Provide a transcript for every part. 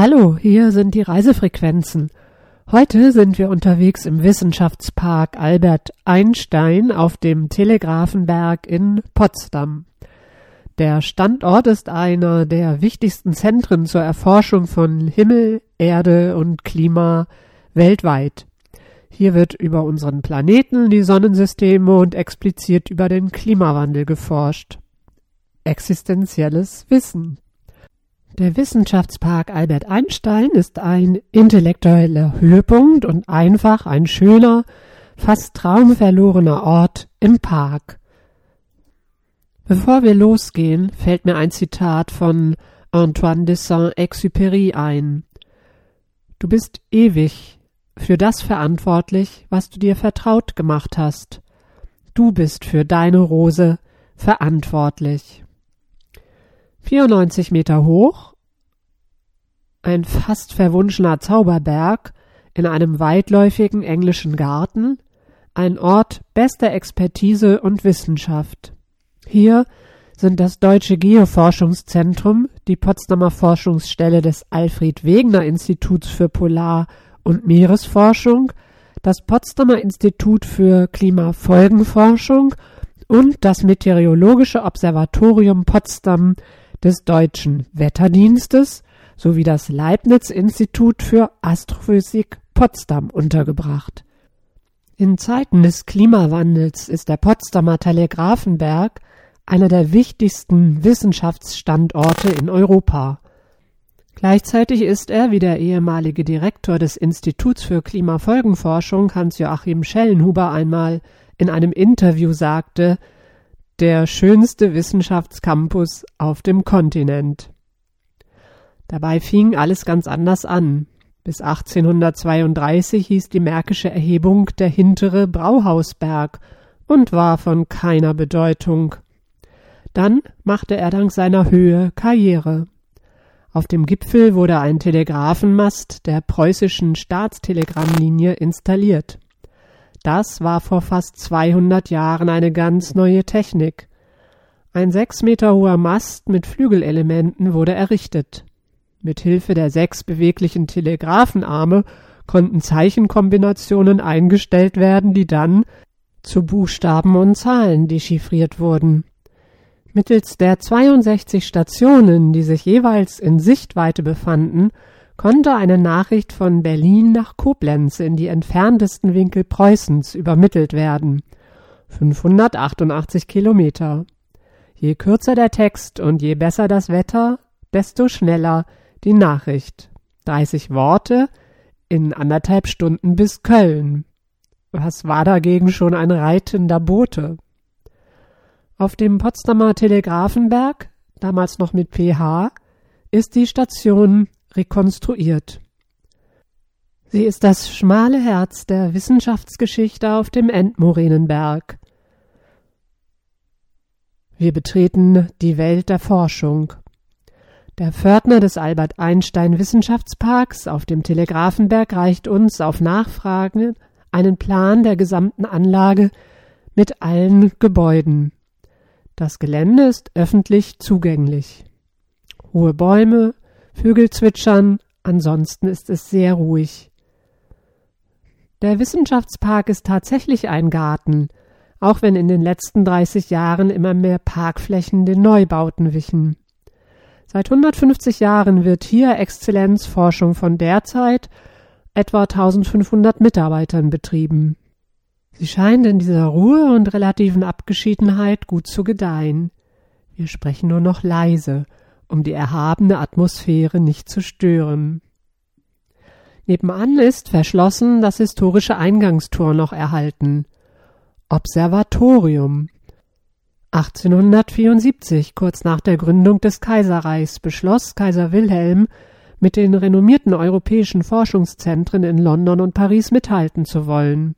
Hallo, hier sind die Reisefrequenzen. Heute sind wir unterwegs im Wissenschaftspark Albert Einstein auf dem Telegrafenberg in Potsdam. Der Standort ist einer der wichtigsten Zentren zur Erforschung von Himmel, Erde und Klima weltweit. Hier wird über unseren Planeten, die Sonnensysteme und explizit über den Klimawandel geforscht. Existenzielles Wissen. Der Wissenschaftspark Albert Einstein ist ein intellektueller Höhepunkt und einfach ein schöner, fast traumverlorener Ort im Park. Bevor wir losgehen, fällt mir ein Zitat von Antoine de Saint-Exupéry ein. Du bist ewig für das verantwortlich, was du dir vertraut gemacht hast. Du bist für deine Rose verantwortlich. 94 Meter hoch, ein fast verwunschener Zauberberg in einem weitläufigen englischen Garten, ein Ort bester Expertise und Wissenschaft. Hier sind das Deutsche Geoforschungszentrum, die Potsdamer Forschungsstelle des Alfred Wegener Instituts für Polar- und Meeresforschung, das Potsdamer Institut für Klimafolgenforschung und das Meteorologische Observatorium Potsdam des Deutschen Wetterdienstes sowie das Leibniz-Institut für Astrophysik Potsdam untergebracht. In Zeiten des Klimawandels ist der Potsdamer Telegrafenberg einer der wichtigsten Wissenschaftsstandorte in Europa. Gleichzeitig ist er, wie der ehemalige Direktor des Instituts für Klimafolgenforschung Hans-Joachim Schellenhuber einmal in einem Interview sagte, der schönste Wissenschaftscampus auf dem Kontinent. Dabei fing alles ganz anders an. Bis 1832 hieß die märkische Erhebung der hintere Brauhausberg und war von keiner Bedeutung. Dann machte er dank seiner Höhe Karriere. Auf dem Gipfel wurde ein Telegrafenmast der preußischen Staatstelegrammlinie installiert. Das war vor fast 200 Jahren eine ganz neue Technik. Ein sechs Meter hoher Mast mit Flügelelementen wurde errichtet. Mit Hilfe der sechs beweglichen Telegrafenarme konnten Zeichenkombinationen eingestellt werden, die dann zu Buchstaben und Zahlen dechiffriert wurden. Mittels der 62 Stationen, die sich jeweils in Sichtweite befanden, konnte eine Nachricht von Berlin nach Koblenz in die entferntesten Winkel Preußens übermittelt werden. 588 Kilometer. Je kürzer der Text und je besser das Wetter, desto schneller die Nachricht. 30 Worte in anderthalb Stunden bis Köln. Was war dagegen schon ein reitender Bote? Auf dem Potsdamer Telegrafenberg, damals noch mit PH, ist die Station rekonstruiert. Sie ist das schmale Herz der Wissenschaftsgeschichte auf dem Endmoränenberg. Wir betreten die Welt der Forschung. Der Pförtner des Albert Einstein Wissenschaftsparks auf dem Telegrafenberg reicht uns auf Nachfragen einen Plan der gesamten Anlage mit allen Gebäuden. Das Gelände ist öffentlich zugänglich. Hohe Bäume, Vögel zwitschern, ansonsten ist es sehr ruhig. Der Wissenschaftspark ist tatsächlich ein Garten, auch wenn in den letzten 30 Jahren immer mehr Parkflächen den Neubauten wichen. Seit 150 Jahren wird hier Exzellenzforschung von derzeit etwa 1500 Mitarbeitern betrieben. Sie scheint in dieser Ruhe und relativen Abgeschiedenheit gut zu gedeihen. Wir sprechen nur noch leise, um die erhabene Atmosphäre nicht zu stören. Nebenan ist verschlossen das historische Eingangstor noch erhalten. Observatorium. 1874, kurz nach der Gründung des Kaiserreichs, beschloss Kaiser Wilhelm, mit den renommierten europäischen Forschungszentren in London und Paris mithalten zu wollen.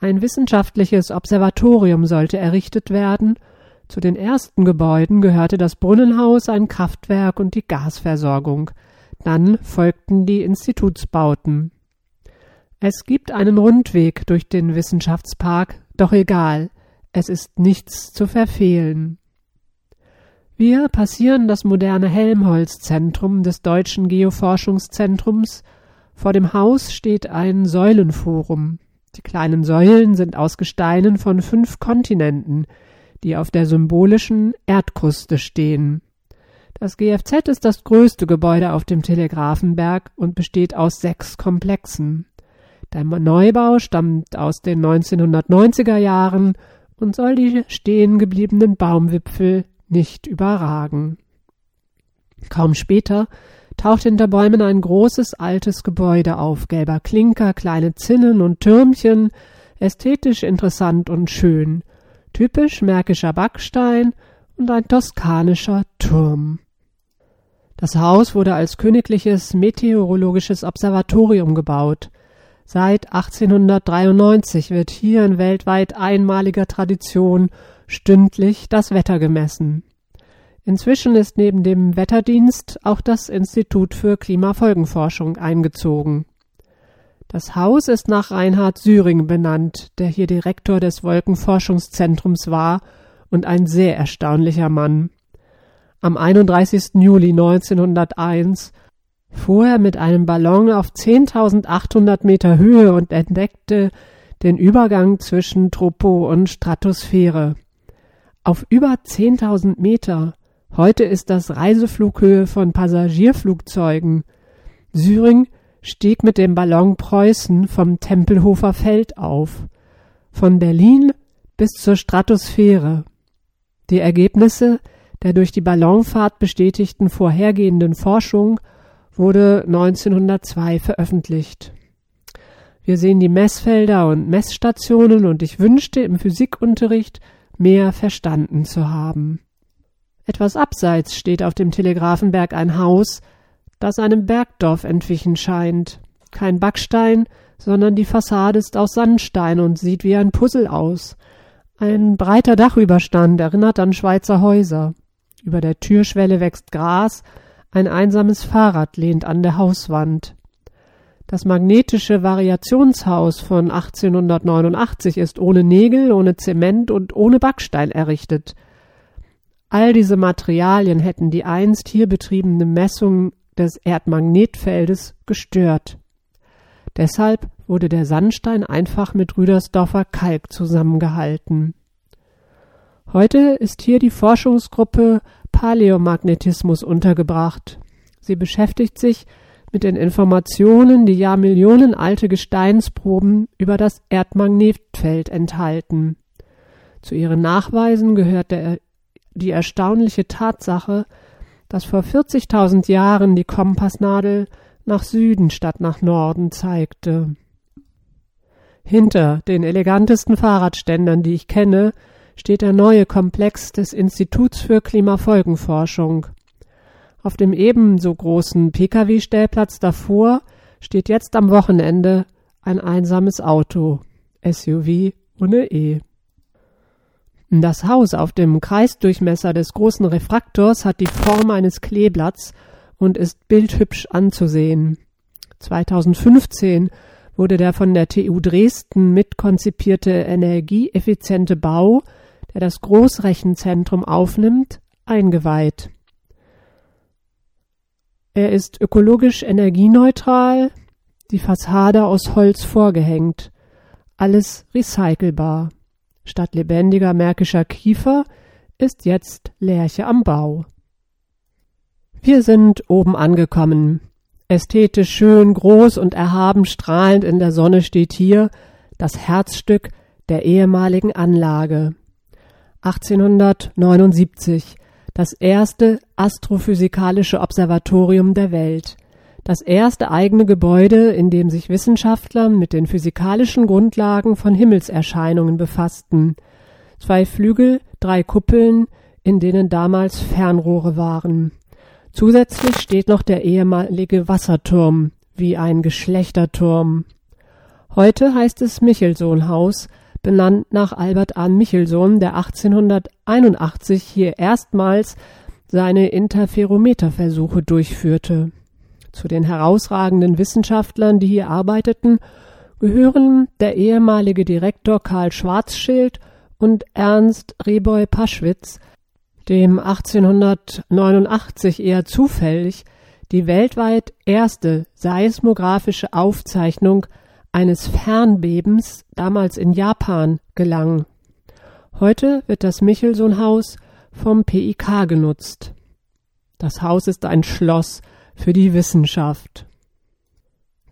Ein wissenschaftliches Observatorium sollte errichtet werden zu den ersten Gebäuden gehörte das Brunnenhaus, ein Kraftwerk und die Gasversorgung. Dann folgten die Institutsbauten. Es gibt einen Rundweg durch den Wissenschaftspark, doch egal, es ist nichts zu verfehlen. Wir passieren das moderne Helmholtz-Zentrum des Deutschen Geoforschungszentrums. Vor dem Haus steht ein Säulenforum. Die kleinen Säulen sind aus Gesteinen von fünf Kontinenten, die auf der symbolischen Erdkruste stehen. Das GFZ ist das größte Gebäude auf dem Telegrafenberg und besteht aus sechs Komplexen. Der Neubau stammt aus den 1990er Jahren und soll die stehen gebliebenen Baumwipfel nicht überragen. Kaum später taucht hinter Bäumen ein großes altes Gebäude auf, gelber Klinker, kleine Zinnen und Türmchen, ästhetisch interessant und schön, typisch märkischer Backstein und ein toskanischer Turm. Das Haus wurde als königliches meteorologisches Observatorium gebaut. Seit 1893 wird hier in weltweit einmaliger Tradition stündlich das Wetter gemessen. Inzwischen ist neben dem Wetterdienst auch das Institut für Klimafolgenforschung eingezogen. Das Haus ist nach Reinhard Syring benannt, der hier Direktor des Wolkenforschungszentrums war und ein sehr erstaunlicher Mann. Am 31. Juli 1901 fuhr er mit einem Ballon auf 10.800 Meter Höhe und entdeckte den Übergang zwischen Tropo und Stratosphäre auf über 10.000 Meter. Heute ist das Reiseflughöhe von Passagierflugzeugen. Syring stieg mit dem Ballon Preußen vom Tempelhofer Feld auf. Von Berlin bis zur Stratosphäre. Die Ergebnisse der durch die Ballonfahrt bestätigten vorhergehenden Forschung wurde 1902 veröffentlicht. Wir sehen die Messfelder und Messstationen und ich wünschte im Physikunterricht mehr verstanden zu haben. Etwas abseits steht auf dem Telegrafenberg ein Haus, das einem Bergdorf entwichen scheint. Kein Backstein, sondern die Fassade ist aus Sandstein und sieht wie ein Puzzle aus. Ein breiter Dachüberstand erinnert an Schweizer Häuser. Über der Türschwelle wächst Gras, ein einsames Fahrrad lehnt an der Hauswand. Das magnetische Variationshaus von 1889 ist ohne Nägel, ohne Zement und ohne Backstein errichtet. All diese Materialien hätten die einst hier betriebene Messung des Erdmagnetfeldes gestört. Deshalb wurde der Sandstein einfach mit Rüdersdorfer Kalk zusammengehalten. Heute ist hier die Forschungsgruppe Paläomagnetismus untergebracht. Sie beschäftigt sich mit den Informationen, die jahrmillionenalte Gesteinsproben über das Erdmagnetfeld enthalten. Zu ihren Nachweisen gehört der, die erstaunliche Tatsache, dass vor 40.000 Jahren die Kompassnadel nach Süden statt nach Norden zeigte. Hinter den elegantesten Fahrradständern, die ich kenne, steht der neue Komplex des Instituts für Klimafolgenforschung. Auf dem ebenso großen Pkw-Stellplatz davor steht jetzt am Wochenende ein einsames Auto, SUV ohne E. Das Haus auf dem Kreisdurchmesser des großen Refraktors hat die Form eines Kleeblatts und ist bildhübsch anzusehen. 2015 wurde der von der TU Dresden mitkonzipierte energieeffiziente Bau, der das Großrechenzentrum aufnimmt, eingeweiht. Er ist ökologisch energieneutral, die Fassade aus Holz vorgehängt, alles recycelbar. Statt lebendiger märkischer Kiefer ist jetzt Lerche am Bau. Wir sind oben angekommen. Ästhetisch schön, groß und erhaben strahlend in der Sonne steht hier das Herzstück der ehemaligen Anlage. 1879 das erste astrophysikalische Observatorium der Welt, das erste eigene Gebäude, in dem sich Wissenschaftler mit den physikalischen Grundlagen von Himmelserscheinungen befassten, zwei Flügel, drei Kuppeln, in denen damals Fernrohre waren. Zusätzlich steht noch der ehemalige Wasserturm wie ein Geschlechterturm. Heute heißt es Michelsohn-Haus, benannt nach Albert A. Michelson, der 1881 hier erstmals seine Interferometerversuche durchführte. Zu den herausragenden Wissenschaftlern, die hier arbeiteten, gehören der ehemalige Direktor Karl Schwarzschild und Ernst Reboy Paschwitz, dem 1889 eher zufällig die weltweit erste seismographische Aufzeichnung eines Fernbebens damals in Japan gelang. Heute wird das Michelson-Haus vom PIK genutzt. Das Haus ist ein Schloss für die Wissenschaft.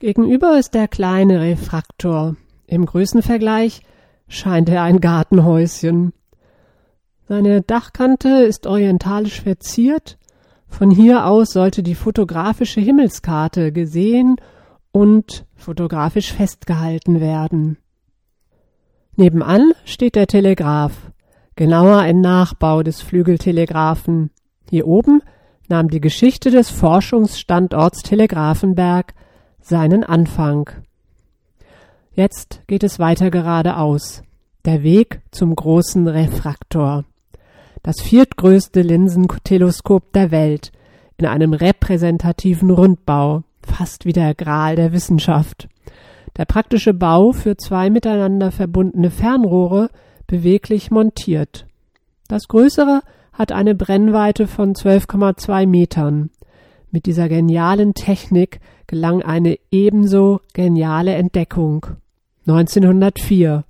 Gegenüber ist der kleine Refraktor. Im Größenvergleich scheint er ein Gartenhäuschen. Seine Dachkante ist orientalisch verziert. Von hier aus sollte die fotografische Himmelskarte gesehen und fotografisch festgehalten werden. Nebenan steht der Telegraph, genauer ein Nachbau des Flügeltelegraphen. Hier oben nahm die Geschichte des Forschungsstandorts Telegrafenberg seinen Anfang. Jetzt geht es weiter geradeaus. Der Weg zum großen Refraktor. Das viertgrößte Linsenteleskop der Welt in einem repräsentativen Rundbau, fast wie der Gral der Wissenschaft. Der praktische Bau für zwei miteinander verbundene Fernrohre beweglich montiert. Das größere hat eine Brennweite von 12,2 Metern. Mit dieser genialen Technik gelang eine ebenso geniale Entdeckung. 1904.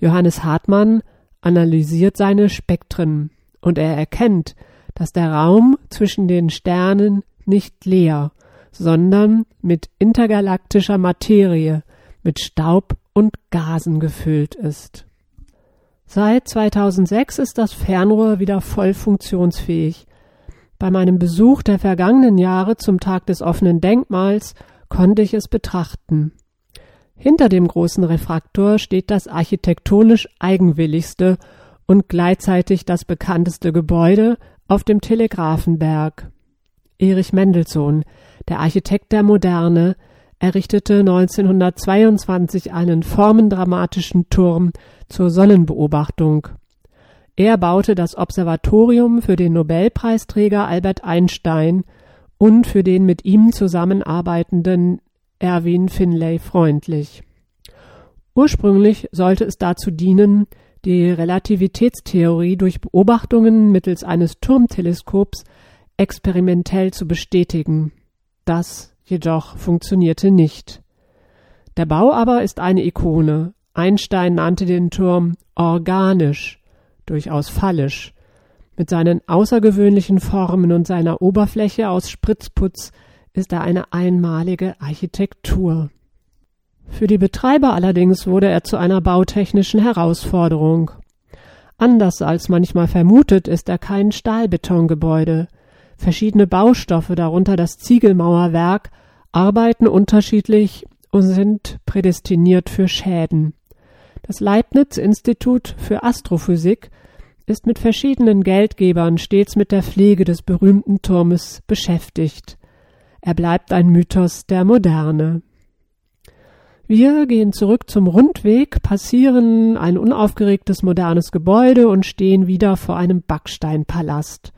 Johannes Hartmann analysiert seine Spektren und er erkennt, dass der Raum zwischen den Sternen nicht leer, sondern mit intergalaktischer Materie, mit Staub und Gasen gefüllt ist. Seit 2006 ist das Fernrohr wieder voll funktionsfähig. Bei meinem Besuch der vergangenen Jahre zum Tag des offenen Denkmals konnte ich es betrachten. Hinter dem großen Refraktor steht das architektonisch eigenwilligste und gleichzeitig das bekannteste Gebäude auf dem Telegrafenberg. Erich Mendelssohn, der Architekt der Moderne, errichtete 1922 einen formendramatischen Turm zur Sonnenbeobachtung. Er baute das Observatorium für den Nobelpreisträger Albert Einstein und für den mit ihm zusammenarbeitenden Erwin Finlay freundlich. Ursprünglich sollte es dazu dienen, die Relativitätstheorie durch Beobachtungen mittels eines Turmteleskops experimentell zu bestätigen. Das jedoch funktionierte nicht. Der Bau aber ist eine Ikone. Einstein nannte den Turm organisch, durchaus fallisch. Mit seinen außergewöhnlichen Formen und seiner Oberfläche aus Spritzputz ist er eine einmalige Architektur. Für die Betreiber allerdings wurde er zu einer bautechnischen Herausforderung. Anders als manchmal vermutet, ist er kein Stahlbetongebäude. Verschiedene Baustoffe, darunter das Ziegelmauerwerk, arbeiten unterschiedlich und sind prädestiniert für Schäden. Das Leibniz-Institut für Astrophysik ist mit verschiedenen Geldgebern stets mit der Pflege des berühmten Turmes beschäftigt. Er bleibt ein Mythos der Moderne. Wir gehen zurück zum Rundweg, passieren ein unaufgeregtes modernes Gebäude und stehen wieder vor einem Backsteinpalast.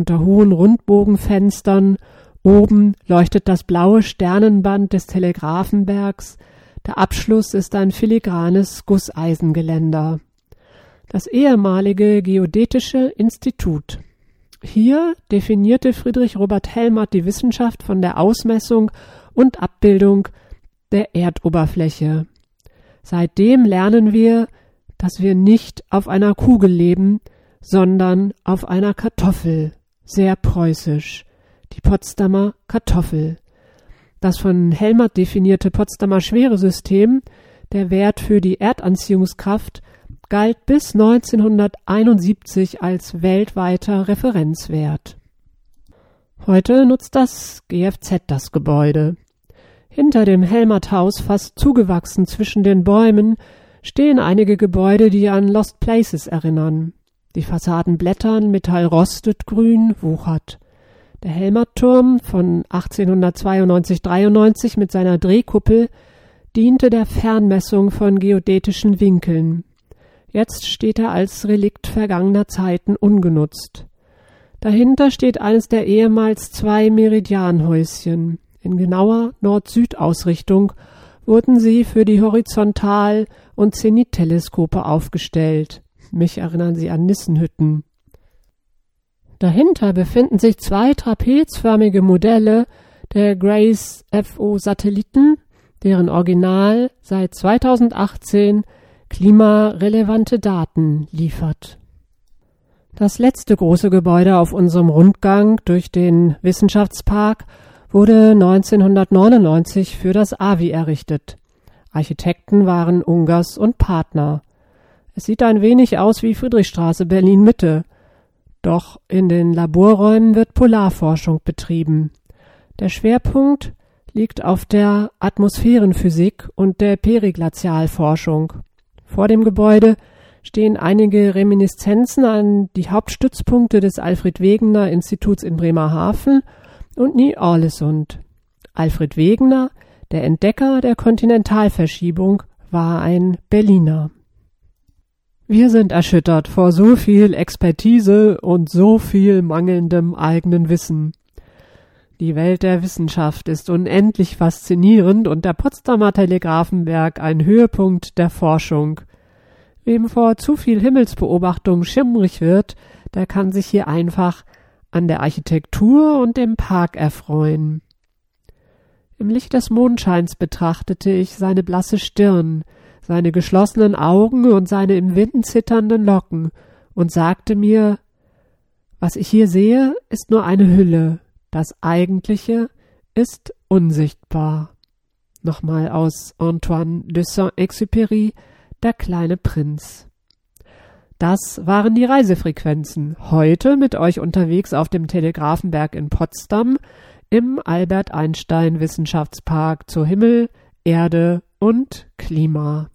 Unter hohen Rundbogenfenstern oben leuchtet das blaue Sternenband des Telegrafenbergs, der Abschluss ist ein filigranes Gusseisengeländer. Das ehemalige Geodätische Institut. Hier definierte Friedrich Robert Helmert die Wissenschaft von der Ausmessung und Abbildung der Erdoberfläche. Seitdem lernen wir, dass wir nicht auf einer Kugel leben, sondern auf einer Kartoffel, sehr preußisch, die Potsdamer Kartoffel. Das von Helmert definierte Potsdamer Schweresystem, der Wert für die Erdanziehungskraft, galt bis 1971 als weltweiter Referenzwert. Heute nutzt das GFZ das Gebäude. Hinter dem Helmert-Haus, fast zugewachsen zwischen den Bäumen, stehen einige Gebäude, die an Lost Places erinnern. Die Fassaden blättern, Metall rostet, grün wuchert. Der Helmerturm von 1892-93 mit seiner Drehkuppel diente der Fernmessung von geodätischen Winkeln. Jetzt steht er als Relikt vergangener Zeiten ungenutzt. Dahinter steht eines der ehemals zwei Meridianhäuschen. In genauer Nord-Süd-Ausrichtung wurden sie für die Horizontal- und Zenith-Teleskope aufgestellt. Mich erinnern sie an Nissenhütten. Dahinter befinden sich zwei trapezförmige Modelle der Grace FO Satelliten, deren Original seit 2018 klimarelevante Daten liefert. Das letzte große Gebäude auf unserem Rundgang durch den Wissenschaftspark wurde 1999 für das AVI errichtet. Architekten waren Ungers und Partner. Es sieht ein wenig aus wie Friedrichstraße Berlin Mitte. Doch in den Laborräumen wird Polarforschung betrieben. Der Schwerpunkt liegt auf der Atmosphärenphysik und der Periglazialforschung. Vor dem Gebäude stehen einige Reminiszenzen an die Hauptstützpunkte des Alfred Wegener Instituts in Bremerhaven und Ny-Orlesund. Alfred Wegener, der Entdecker der Kontinentalverschiebung, war ein Berliner. Wir sind erschüttert vor so viel Expertise und so viel mangelndem eigenen Wissen. Die Welt der Wissenschaft ist unendlich faszinierend und der Potsdamer Telegrafenberg ein Höhepunkt der Forschung. Wem vor zu viel Himmelsbeobachtung schimmrig wird, der kann sich hier einfach an der Architektur und dem Park erfreuen. Im Licht des Mondscheins betrachtete ich seine blasse Stirn, seine geschlossenen Augen und seine im Wind zitternden Locken und sagte mir, was ich hier sehe, ist nur eine Hülle, das Eigentliche ist unsichtbar. Nochmal aus Antoine de Saint-Exupéry, Der kleine Prinz. Das waren die Reisefrequenzen. Heute mit euch unterwegs auf dem Telegrafenberg in Potsdam im Albert Einstein Wissenschaftspark zu Himmel, Erde und Klima.